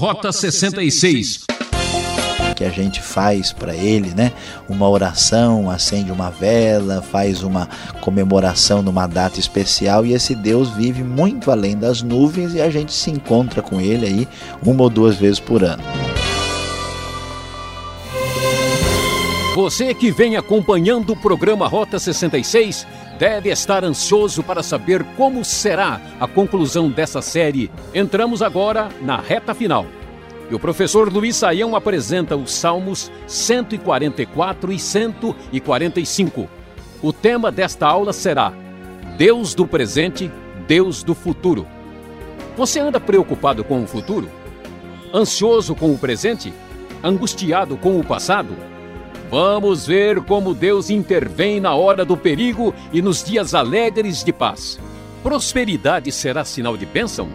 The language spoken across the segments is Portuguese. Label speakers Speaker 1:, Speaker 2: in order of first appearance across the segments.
Speaker 1: Rota 66
Speaker 2: que a gente faz para ele, né? Uma oração, acende uma vela, faz uma comemoração numa data especial e esse Deus vive muito além das nuvens e a gente se encontra com ele aí uma ou duas vezes por ano.
Speaker 1: Você que vem acompanhando o programa Rota 66 deve estar ansioso para saber como será a conclusão dessa série. Entramos agora na reta final. E o professor Luiz Saião apresenta os Salmos 144 e 145. O tema desta aula será Deus do presente, Deus do futuro. Você anda preocupado com o futuro? Ansioso com o presente? Angustiado com o passado? Vamos ver como Deus intervém na hora do perigo e nos dias alegres de paz. Prosperidade será sinal de bênção?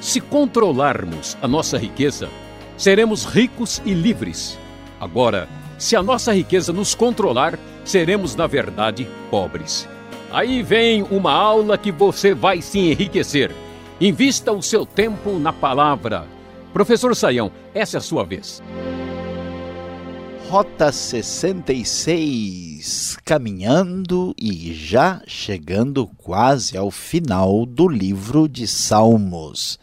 Speaker 1: Se controlarmos a nossa riqueza, seremos ricos e livres. Agora, se a nossa riqueza nos controlar, seremos, na verdade, pobres. Aí vem uma aula que você vai se enriquecer. Invista o seu tempo na palavra. Professor Saião, essa é a sua vez.
Speaker 2: Rota 66, caminhando e já chegando quase ao final do livro de Salmos.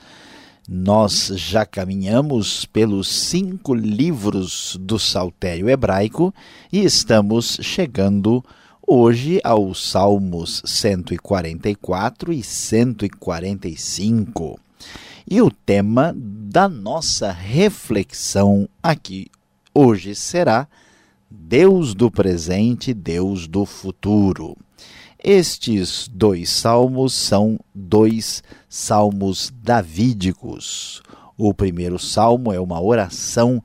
Speaker 2: Nós já caminhamos pelos cinco livros do Saltério Hebraico e estamos chegando hoje aos Salmos 144 e 145. E o tema da nossa reflexão aqui hoje será Deus do presente, Deus do futuro. Estes dois salmos são dois salmos davídicos. O primeiro salmo é uma oração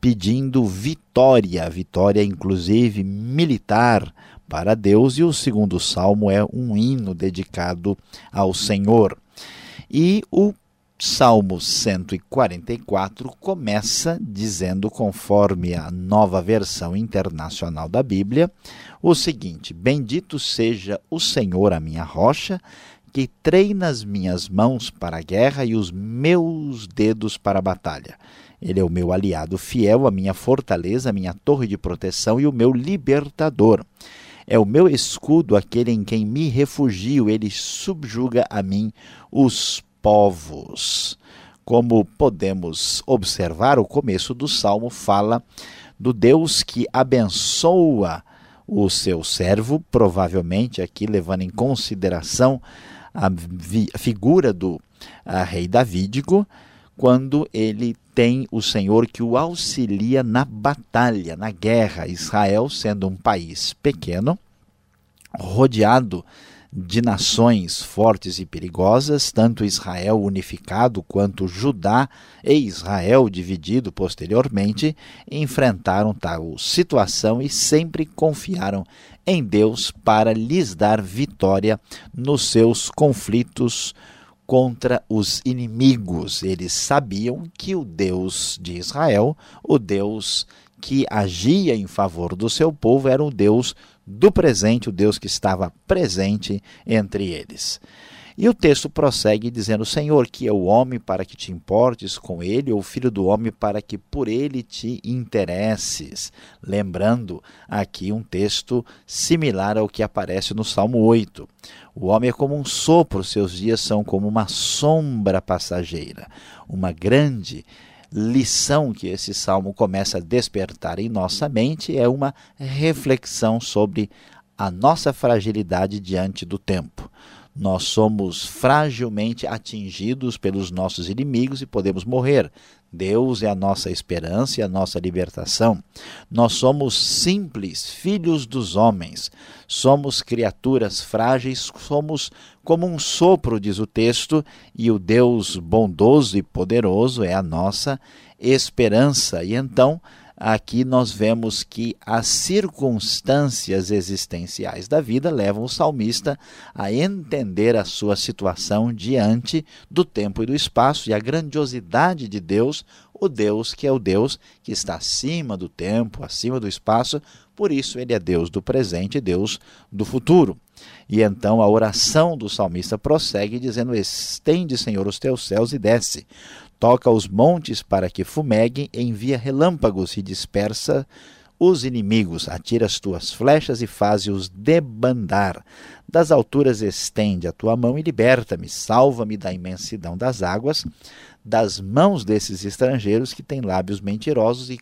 Speaker 2: pedindo vitória, vitória inclusive militar para Deus, e o segundo salmo é um hino dedicado ao Senhor. E o Salmo 144 começa dizendo, conforme a nova versão internacional da Bíblia, o seguinte: Bendito seja o Senhor, a minha rocha, que treina as minhas mãos para a guerra e os meus dedos para a batalha. Ele é o meu aliado fiel, a minha fortaleza, a minha torre de proteção e o meu libertador. É o meu escudo, aquele em quem me refugio, ele subjuga a mim os povos. Como podemos observar, o começo do salmo fala do Deus que abençoa o seu servo, provavelmente aqui levando em consideração a, figura do rei Davídico, quando ele tem o Senhor que o auxilia na batalha, na guerra. Israel, sendo um país pequeno, rodeado de nações fortes e perigosas, tanto Israel unificado quanto Judá e Israel dividido posteriormente, enfrentaram tal situação e sempre confiaram em Deus para lhes dar vitória nos seus conflitos contra os inimigos. Eles sabiam que o Deus de Israel, o Deus que agia em favor do seu povo, era um Deus do presente, o Deus que estava presente entre eles. E o texto prossegue dizendo: Senhor, que é o homem para que te importes com ele, ou o filho do homem para que por ele te interesses. Lembrando aqui um texto similar ao que aparece no Salmo 8. O homem é como um sopro, seus dias são como uma sombra passageira. Uma grande lição que esse salmo começa a despertar em nossa mente é uma reflexão sobre a nossa fragilidade diante do tempo. Nós somos fragilmente atingidos pelos nossos inimigos e podemos morrer. Deus é a nossa esperança e a nossa libertação. Nós somos simples filhos dos homens, somos criaturas frágeis, somos como um sopro, diz o texto, e o Deus bondoso e poderoso é a nossa esperança. E então, aqui nós vemos que as circunstâncias existenciais da vida levam o salmista a entender a sua situação diante do tempo e do espaço e a grandiosidade de Deus, o Deus que é o Deus que está acima do tempo, acima do espaço, por isso ele é Deus do presente e Deus do futuro. E então a oração do salmista prossegue dizendo: Estende, Senhor, os teus céus e desce Toca os montes para que fumeguem, envia relâmpagos e dispersa os inimigos, atira as tuas flechas e faze-os debandar. Das alturas estende a tua mão e liberta-me, salva-me da imensidão das águas, das mãos desses estrangeiros que têm lábios mentirosos e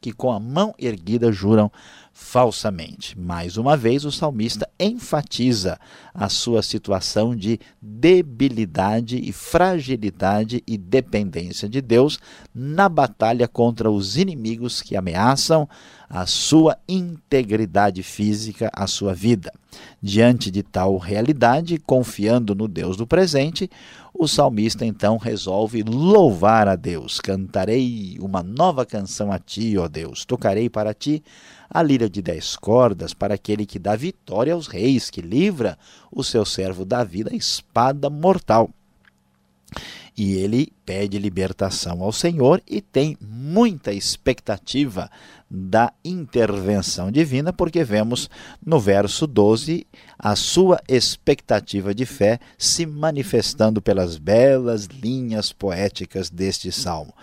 Speaker 2: que com a mão erguida juram falsamente. Mais uma vez, o salmista enfatiza a sua situação de debilidade e fragilidade e dependência de Deus na batalha contra os inimigos que ameaçam a sua integridade física, a sua vida. Diante de tal realidade, confiando no Deus do presente, o salmista então resolve louvar a Deus. Cantarei uma nova canção a ti, ó Deus. Tocarei para ti a lira de dez cordas para aquele que dá vitória aos reis, que livra o seu servo Davi da espada mortal. E ele pede libertação ao Senhor e tem muita expectativa da intervenção divina, porque vemos no verso 12 a sua expectativa de fé se manifestando pelas belas linhas poéticas deste salmo.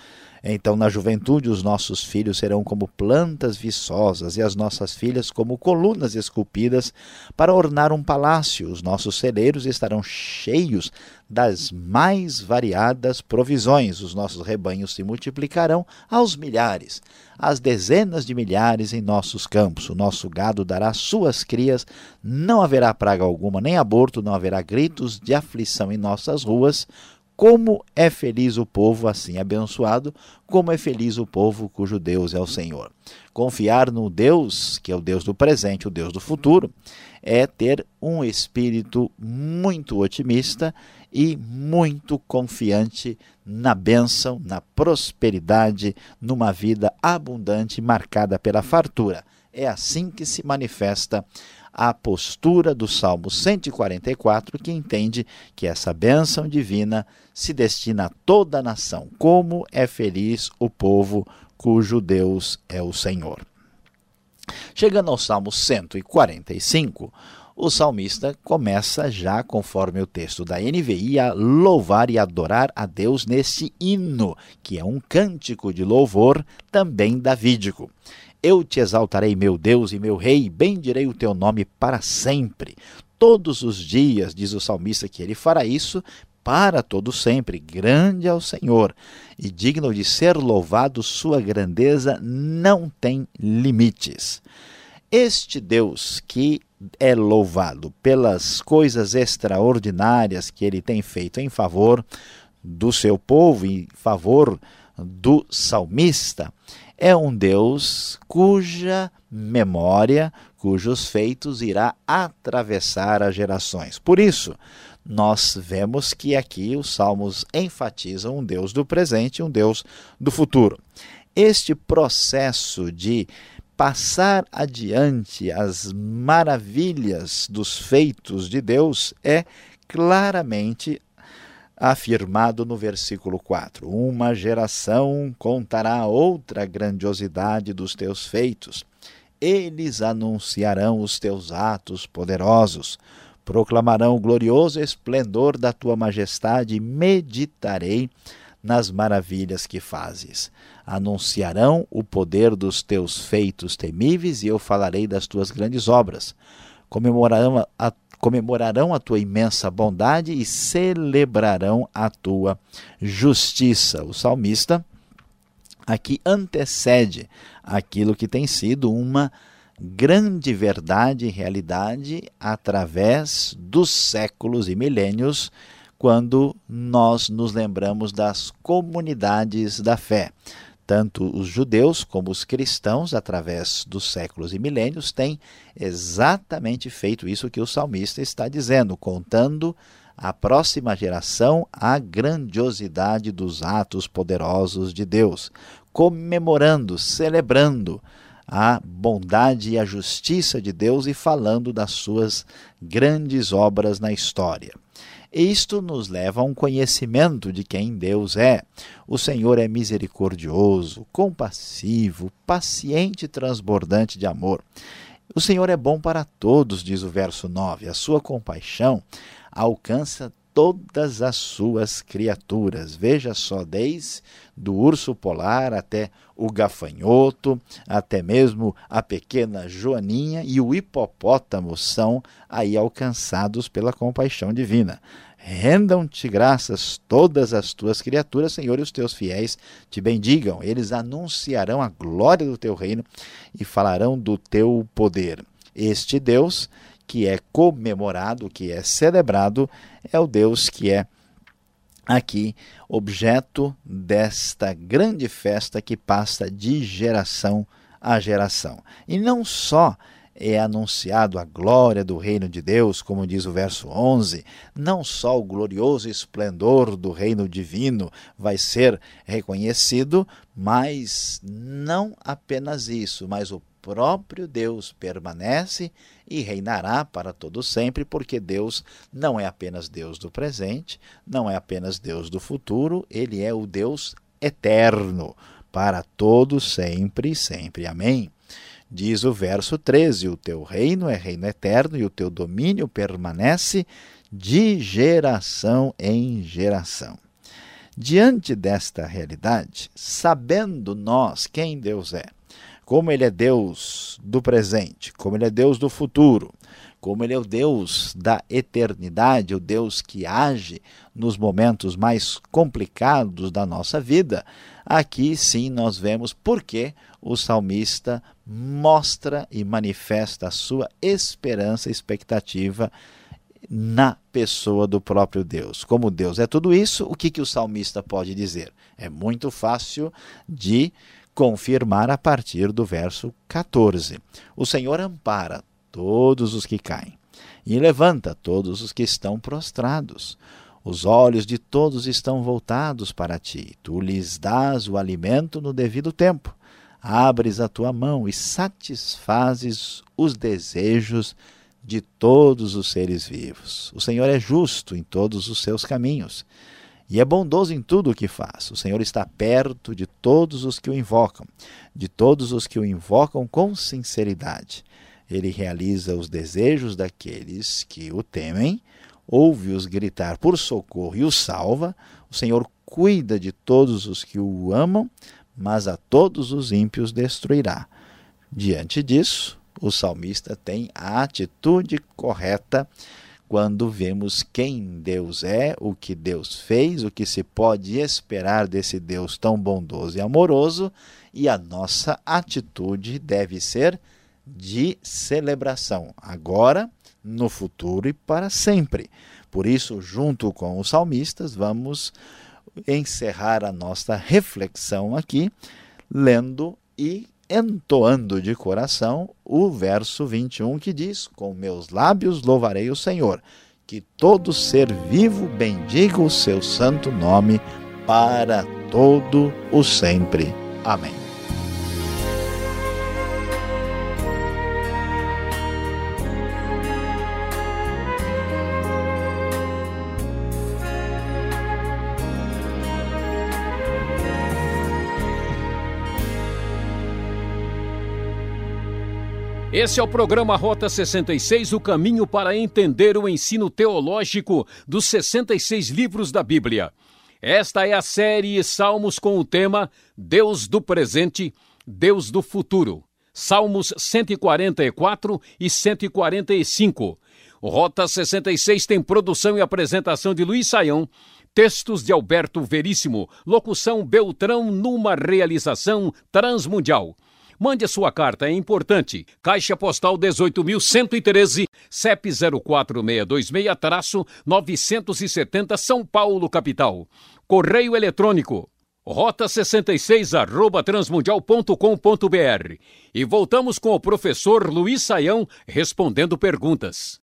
Speaker 2: Então, na juventude, os nossos filhos serão como plantas viçosas e as nossas filhas como colunas esculpidas para ornar um palácio. Os nossos celeiros estarão cheios das mais variadas provisões. Os nossos rebanhos se multiplicarão aos milhares, às dezenas de milhares em nossos campos. O nosso gado dará suas crias, não haverá praga alguma, nem aborto, não haverá gritos de aflição em nossas ruas como é feliz o povo assim abençoado, como é feliz o povo cujo Deus é o Senhor. Confiar no Deus, que é o Deus do presente, o Deus do futuro, é ter um espírito muito otimista e muito confiante na bênção, na prosperidade, numa vida abundante marcada pela fartura. É assim que se manifesta a postura do Salmo 144, que entende que essa bênção divina se destina a toda a nação. Como é feliz o povo cujo Deus é o Senhor. Chegando ao Salmo 145, o salmista começa já, conforme o texto da NVI, a louvar e adorar a Deus neste hino, que é um cântico de louvor também davídico. Eu te exaltarei, meu Deus e meu Rei, bendirei o teu nome para sempre. Todos os dias, diz o salmista, que ele fará isso para todo sempre. Grande é o Senhor e digno de ser louvado, sua grandeza não tem limites. Este Deus que é louvado pelas coisas extraordinárias que ele tem feito em favor do seu povo, em favor do salmista, é um Deus cuja memória, cujos feitos irá atravessar as gerações. Por isso, nós vemos que aqui os salmos enfatizam um Deus do presente e um Deus do futuro. Este processo de passar adiante as maravilhas dos feitos de Deus é claramente afirmado no versículo 4: Uma geração contará outra grandiosidade dos teus feitos. Eles anunciarão os teus atos poderosos, proclamarão o glorioso esplendor da tua majestade e meditarei nas maravilhas que fazes. Anunciarão o poder dos teus feitos temíveis e eu falarei das tuas grandes obras. Comemorarão a comemorarão a tua imensa bondade e celebrarão a tua justiça. O salmista aqui antecede aquilo que tem sido uma grande verdade e realidade através dos séculos e milênios, quando nós nos lembramos das comunidades da fé. Tanto os judeus como os cristãos, através dos séculos e milênios, têm exatamente feito isso que o salmista está dizendo, contando à próxima geração a grandiosidade dos atos poderosos de Deus, comemorando, celebrando a bondade e a justiça de Deus e falando das suas grandes obras na história. Isto nos leva a um conhecimento de quem Deus é. O Senhor é misericordioso, compassivo, paciente e transbordante de amor. O Senhor é bom para todos, diz o verso 9. A sua compaixão alcança todas as suas criaturas. Veja só, desde do urso polar até o gafanhoto, até mesmo a pequena joaninha e o hipopótamo são aí alcançados pela compaixão divina. Rendam-te graças todas as tuas criaturas, Senhor, e os teus fiéis te bendigam. Eles anunciarão a glória do teu reino e falarão do teu poder. Este Deus que é comemorado, que é celebrado, é o Deus que é aqui objeto desta grande festa que passa de geração a geração. E não só é anunciado a glória do reino de Deus, como diz o verso 11, não só o glorioso esplendor do reino divino vai ser reconhecido, mas não apenas isso, mas o próprio Deus permanece e reinará para todo sempre, porque Deus não é apenas Deus do presente, não é apenas Deus do futuro, ele é o Deus eterno, para todo sempre sempre. Amém. Diz o verso 13: O teu reino é reino eterno e o teu domínio permanece de geração em geração. Diante desta realidade, sabendo nós quem Deus é, como ele é Deus do presente, como ele é Deus do futuro, como ele é o Deus da eternidade, o Deus que age nos momentos mais complicados da nossa vida, aqui sim nós vemos por que o salmista mostra e manifesta a sua esperança e expectativa na pessoa do próprio Deus. Como Deus é tudo isso, o que, que o salmista pode dizer? É muito fácil de confirmar a partir do verso 14. O Senhor ampara todos os que caem e levanta todos os que estão prostrados. Os olhos de todos estão voltados para ti. Tu lhes dás o alimento no devido tempo. Abres a tua mão e satisfazes os desejos de todos os seres vivos. O Senhor é justo em todos os seus caminhos e é bondoso em tudo o que faz. O Senhor está perto de todos os que o invocam, de todos os que o invocam com sinceridade. Ele realiza os desejos daqueles que o temem, ouve-os gritar por socorro e os salva. O Senhor cuida de todos os que o amam, mas a todos os ímpios destruirá. Diante disso, o salmista tem a atitude correta quando vemos quem Deus é, o que Deus fez, o que se pode esperar desse Deus tão bondoso e amoroso, e a nossa atitude deve ser de celebração, agora, no futuro e para sempre. Por isso, junto com os salmistas, vamos encerrar a nossa reflexão aqui, lendo e entoando de coração o verso 21 que diz: Com meus lábios louvarei o Senhor, que todo ser vivo bendiga o seu santo nome para todo o sempre. Amém.
Speaker 1: Esse é o programa Rota 66, o caminho para entender o ensino teológico dos 66 livros da Bíblia. Esta é a série Salmos com o tema Deus do presente, Deus do futuro. Salmos 144 e 145. O Rota 66 tem produção e apresentação de Luiz Saião, textos de Alberto Veríssimo, locução Beltrão numa realização transmundial. Mande a sua carta, é importante. Caixa Postal 18.113, CEP 04626-970 São Paulo, capital. Correio eletrônico rota 66 arroba transmundial.com.br. E voltamos com o professor Luiz Saião respondendo perguntas.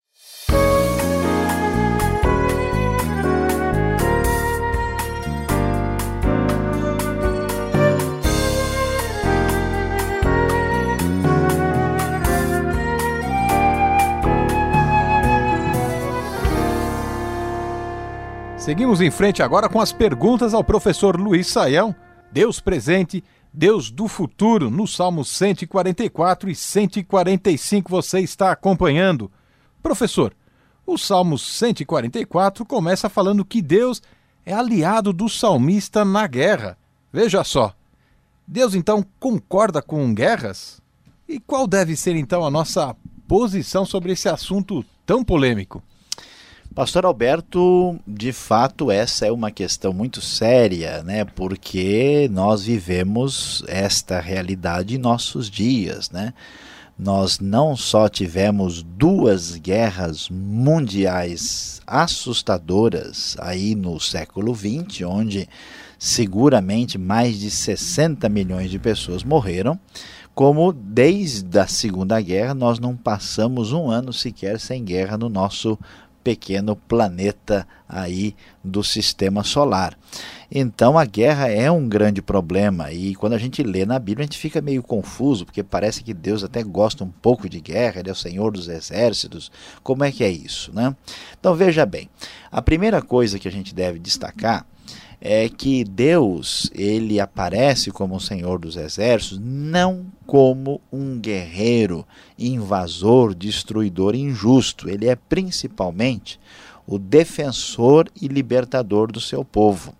Speaker 3: Seguimos em frente agora com as perguntas ao professor Luiz Saião, Deus presente, Deus do futuro, no Salmos 144 e 145 você está acompanhando. Professor, O Salmo 144 começa falando que Deus é aliado do salmista na guerra. Veja só. Deus então concorda com guerras? E qual deve ser então a nossa posição sobre esse assunto tão polêmico?
Speaker 2: Pastor Alberto, de fato, essa é uma questão muito séria, né? Porque nós vivemos esta realidade em nossos dias, né? Nós não só tivemos duas guerras mundiais assustadoras aí no século XX, onde seguramente mais de 60 milhões de pessoas morreram, como desde a Segunda Guerra nós não passamos um ano sequer sem guerra no nosso pequeno planeta aí do sistema solar. Então a guerra é um grande problema e quando a gente lê na Bíblia a gente fica meio confuso, porque parece que Deus até gosta um pouco de guerra, ele é o Senhor dos exércitos. Como é que é isso, né? Então veja bem, a primeira coisa que a gente deve destacar é que Deus ele aparece como o Senhor dos Exércitos não como um guerreiro invasor, destruidor injusto. Ele é principalmente o defensor e libertador do seu povo.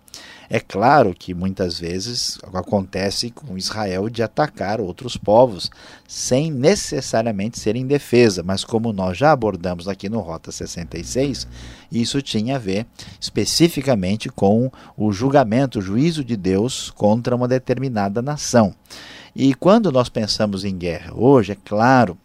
Speaker 2: É claro que muitas vezes acontece com Israel de atacar outros povos sem necessariamente ser em defesa, mas como nós já abordamos aqui no Rota 66, isso tinha a ver especificamente com o julgamento, o juízo de Deus contra uma determinada nação. E quando nós pensamos em guerra hoje, é claro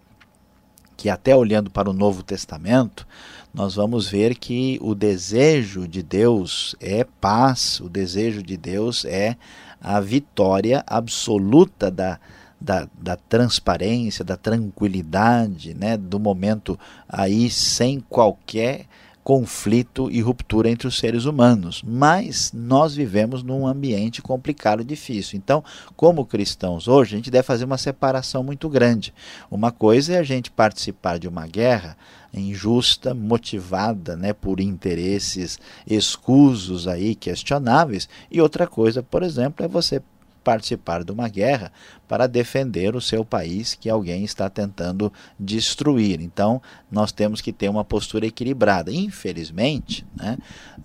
Speaker 2: que até olhando para o Novo Testamento, nós vamos ver que o desejo de Deus é paz, o desejo de Deus é a vitória absoluta da, da, da, transparência, da tranquilidade, né, do momento aí sem qualquer conflito e ruptura entre os seres humanos. Mas nós vivemos num ambiente complicado e difícil. Então, como cristãos hoje, a gente deve fazer uma separação muito grande. Uma coisa é a gente participar de uma guerra injusta, motivada né, por interesses escusos aí, questionáveis, e outra coisa, por exemplo, é você participar de uma guerra para defender o seu país que alguém está tentando destruir. Então, nós temos que ter uma postura equilibrada. Infelizmente, né,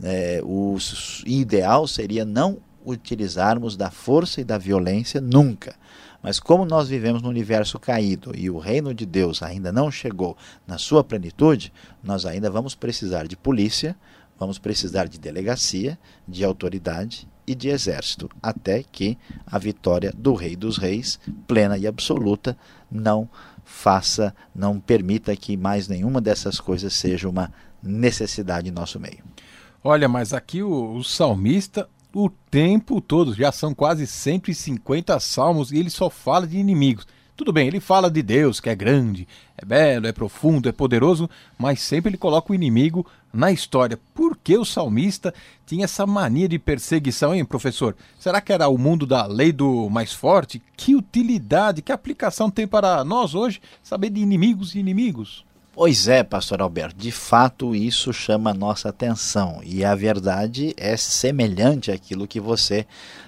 Speaker 2: é, o ideal seria não utilizarmos da força e da violência nunca. Mas como nós vivemos no universo caído e o reino de Deus ainda não chegou na sua plenitude, nós ainda vamos precisar de polícia, vamos precisar de delegacia, de autoridade e de exército, até que a vitória do Rei dos Reis, plena e absoluta, não faça, não permita que mais nenhuma dessas coisas seja uma necessidade em nosso meio.
Speaker 3: Olha, mas aqui o, o salmista o tempo todo. Já são quase 150 salmos e ele só fala de inimigos. Tudo bem, ele fala de Deus, que é grande, é belo, é profundo, é poderoso, mas sempre ele coloca o inimigo na história. Por que o salmista tinha essa mania de perseguição, hein, professor? Será que era o mundo da lei do mais forte? Que utilidade, que aplicação tem para nós hoje saber de inimigos e inimigos?
Speaker 2: Pois é, pastor Alberto, de fato isso chama a nossa atenção e a verdade é semelhante àquilo que você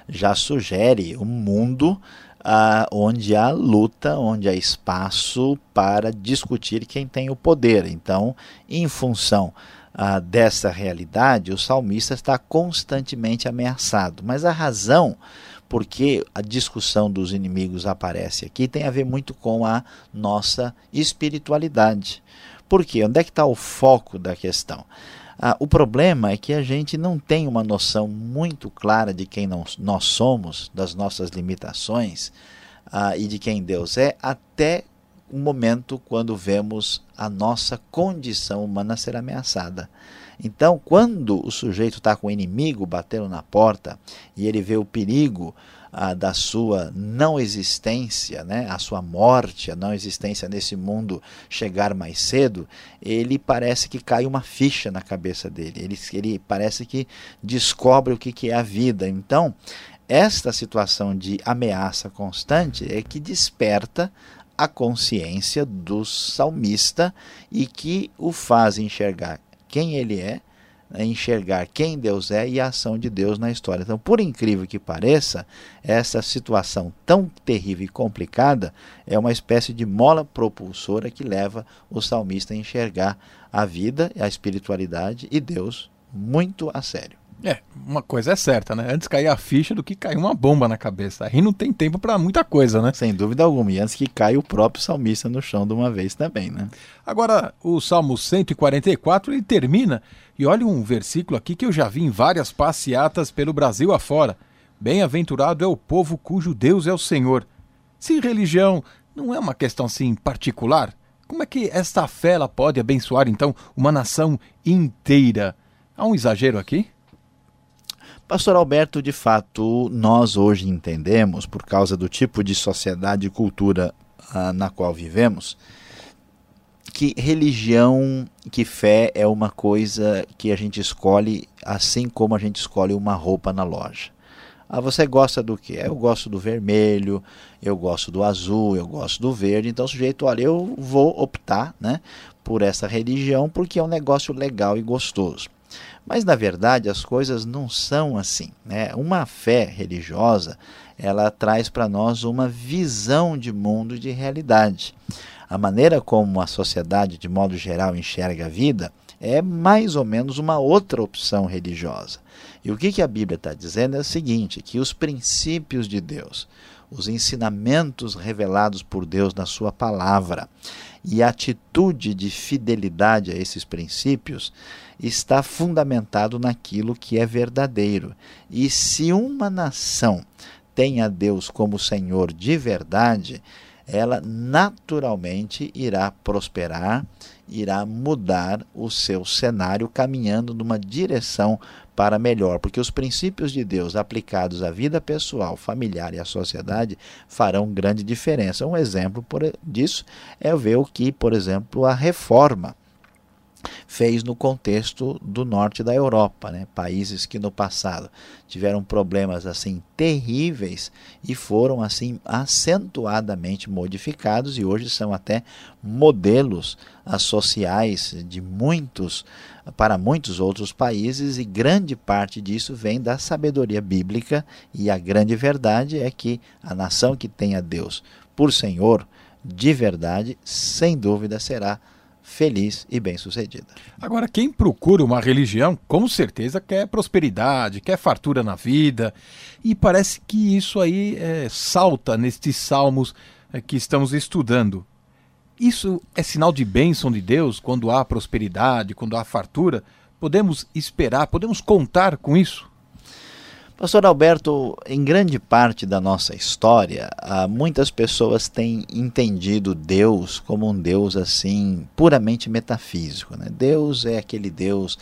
Speaker 2: já sugere, um mundo ah, onde há luta, onde há espaço para discutir quem tem o poder. Então, em função ah, dessa realidade, o salmista está constantemente ameaçado. Mas a razão porque a discussão dos inimigos aparece aqui tem a ver muito com a nossa espiritualidade. Por quê? Onde é que está o foco da questão? Ah, o problema é que a gente não tem uma noção muito clara de quem nós somos, das nossas limitações ah, e de quem Deus é, até o momento quando vemos a nossa condição humana ser ameaçada. Então, quando o sujeito está com o inimigo batendo na porta e ele vê o perigo ah, da sua não existência, né, a sua morte, a não existência nesse mundo chegar mais cedo, ele parece que cai uma ficha na cabeça dele. Ele, ele parece que descobre o que, que é a vida. Então, esta situação de ameaça constante é que desperta a consciência do salmista e que o faz enxergar quem ele é, enxergar quem Deus é e a ação de Deus na história. Então, por incrível que pareça, essa situação tão terrível e complicada é uma espécie de mola propulsora que leva o salmista a enxergar a vida, a espiritualidade e Deus muito a sério.
Speaker 3: É, uma coisa é certa, né? Antes cair a ficha do que cair uma bomba na cabeça. Aí não tem tempo para muita coisa, né?
Speaker 2: Sem dúvida alguma. E antes que caia o próprio salmista no chão de uma vez também, né?
Speaker 3: Agora, o Salmo 144, ele termina, e olha um versículo aqui que eu já vi em várias passeatas pelo Brasil afora. Bem-aventurado é o povo cujo Deus é o Senhor. Se religião não é uma questão assim particular, como é que esta fé ela pode abençoar então uma nação inteira? Há um exagero aqui?
Speaker 2: Pastor Alberto, de fato, nós hoje entendemos, por causa do tipo de sociedade e cultura ah, na qual vivemos, que religião, que fé é uma coisa que a gente escolhe assim como a gente escolhe uma roupa na loja. Ah, você gosta do que? Eu gosto do vermelho, eu gosto do azul, eu gosto do verde. Então, o sujeito, olha, eu vou optar né, por essa religião porque é um negócio legal e gostoso. Mas na verdade as coisas não são assim. Né? Uma fé religiosa ela traz para nós uma visão de mundo de realidade. A maneira como a sociedade, de modo geral, enxerga a vida é mais ou menos uma outra opção religiosa. E o que, que a Bíblia está dizendo é o seguinte: que os princípios de Deus, os ensinamentos revelados por Deus na Sua palavra e a atitude de fidelidade a esses princípios está fundamentado naquilo que é verdadeiro. E se uma nação tem a Deus como Senhor de verdade, ela naturalmente irá prosperar, irá mudar o seu cenário, caminhando numa direção para melhor, porque os princípios de Deus aplicados à vida pessoal, familiar e à sociedade farão grande diferença. Um exemplo disso é ver o que, por exemplo, a reforma fez no contexto do norte da Europa, né? países que no passado tiveram problemas assim terríveis e foram assim acentuadamente modificados e hoje são até modelos sociais de muitos para muitos outros países e grande parte disso vem da sabedoria bíblica e a grande verdade é que a nação que tem a Deus por Senhor de verdade, sem dúvida será feliz e bem-sucedida.
Speaker 3: Agora, quem procura uma religião, com certeza quer prosperidade, quer fartura na vida, e parece que isso aí é, salta nestes salmos é, que estamos estudando. Isso é sinal de bênção de Deus quando há prosperidade, quando há fartura? Podemos esperar, podemos contar com isso?
Speaker 2: Pastor Alberto, em grande parte da nossa história, muitas pessoas têm entendido Deus como um Deus assim puramente metafísico. Né? Deus é aquele Deus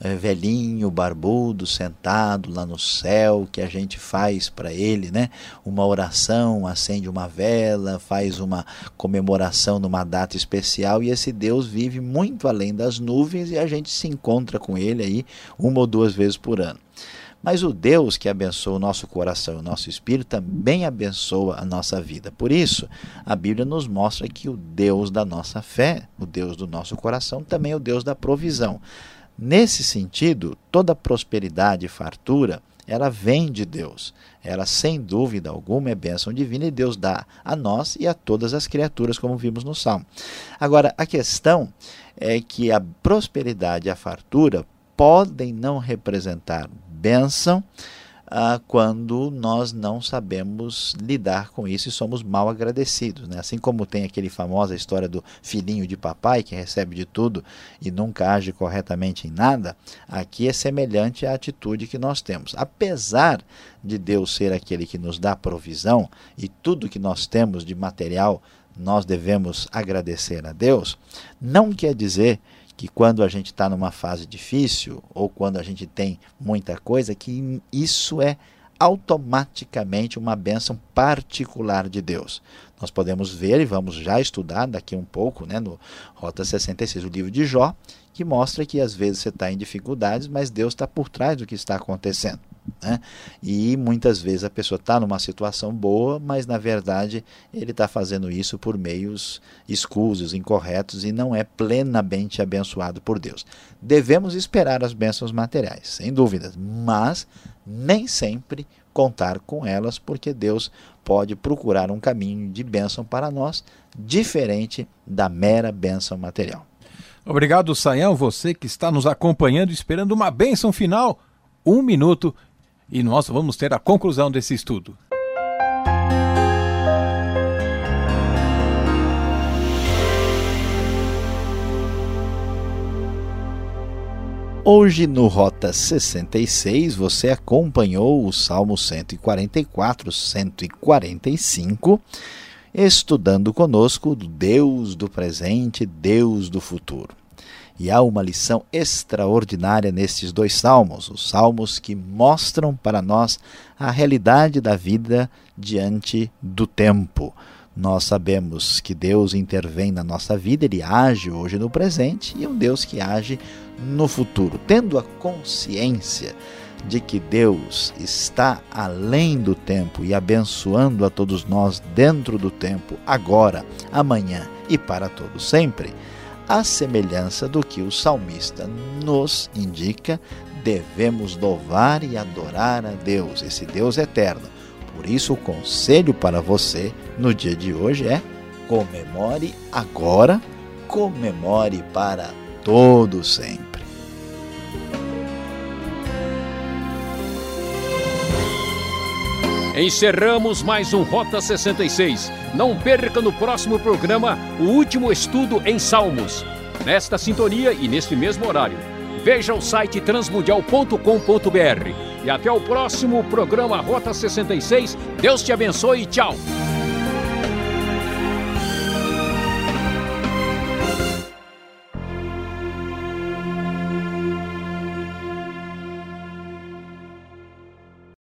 Speaker 2: é, velhinho, barbudo, sentado lá no céu, que a gente faz para ele, né? Uma oração, acende uma vela, faz uma comemoração numa data especial e esse Deus vive muito além das nuvens e a gente se encontra com ele aí uma ou duas vezes por ano. Mas o Deus que abençoa o nosso coração e o nosso espírito também abençoa a nossa vida. Por isso, a Bíblia nos mostra que o Deus da nossa fé, o Deus do nosso coração, também é o Deus da provisão. Nesse sentido, toda prosperidade e fartura, ela vem de Deus. Ela, sem dúvida alguma, é bênção divina e Deus dá a nós e a todas as criaturas, como vimos no Salmo. Agora, a questão é que a prosperidade e a fartura podem não representar bênção ah, quando nós não sabemos lidar com isso e somos mal agradecidos. Né? Assim como tem aquele famosa história do filhinho de papai que recebe de tudo e nunca age corretamente em nada, aqui é semelhante à atitude que nós temos. Apesar de Deus ser aquele que nos dá provisão e tudo que nós temos de material nós devemos agradecer a Deus, não quer dizer que quando a gente está numa fase difícil ou quando a gente tem muita coisa, que isso é automaticamente uma bênção particular de Deus. Nós podemos ver e vamos já estudar daqui um pouco, né, no Rota 66, o livro de Jó, que mostra que às vezes você está em dificuldades, mas Deus está por trás do que está acontecendo. Né? E muitas vezes a pessoa está numa situação boa, mas na verdade ele está fazendo isso por meios escusos, incorretos e não é plenamente abençoado por Deus. Devemos esperar as bênçãos materiais, sem dúvidas, mas nem sempre contar com elas, porque Deus pode procurar um caminho de bênção para nós, diferente da mera bênção material.
Speaker 3: Obrigado, Saião, você que está nos acompanhando, esperando uma bênção final. Um minuto e nós vamos ter a conclusão desse estudo.
Speaker 2: Hoje no Rota 66 você acompanhou o Salmo 144, 145, estudando conosco Deus do presente, Deus do futuro. E há uma lição extraordinária nestes dois salmos, os salmos que mostram para nós a realidade da vida diante do tempo. Nós sabemos que Deus intervém na nossa vida, ele age hoje no presente e é um Deus que age no futuro. Tendo a consciência de que Deus está além do tempo e abençoando a todos nós dentro do tempo, agora, amanhã e para todo sempre à semelhança do que o salmista nos indica, devemos louvar e adorar a Deus, esse Deus eterno. Por isso, o conselho para você no dia de hoje é: comemore agora, comemore para todo sempre.
Speaker 1: Encerramos mais um Rota 66. Não perca no próximo programa o último estudo em Salmos. Nesta sintonia e neste mesmo horário. Veja o site transmundial.com.br. E até o próximo programa Rota 66. Deus te abençoe e tchau.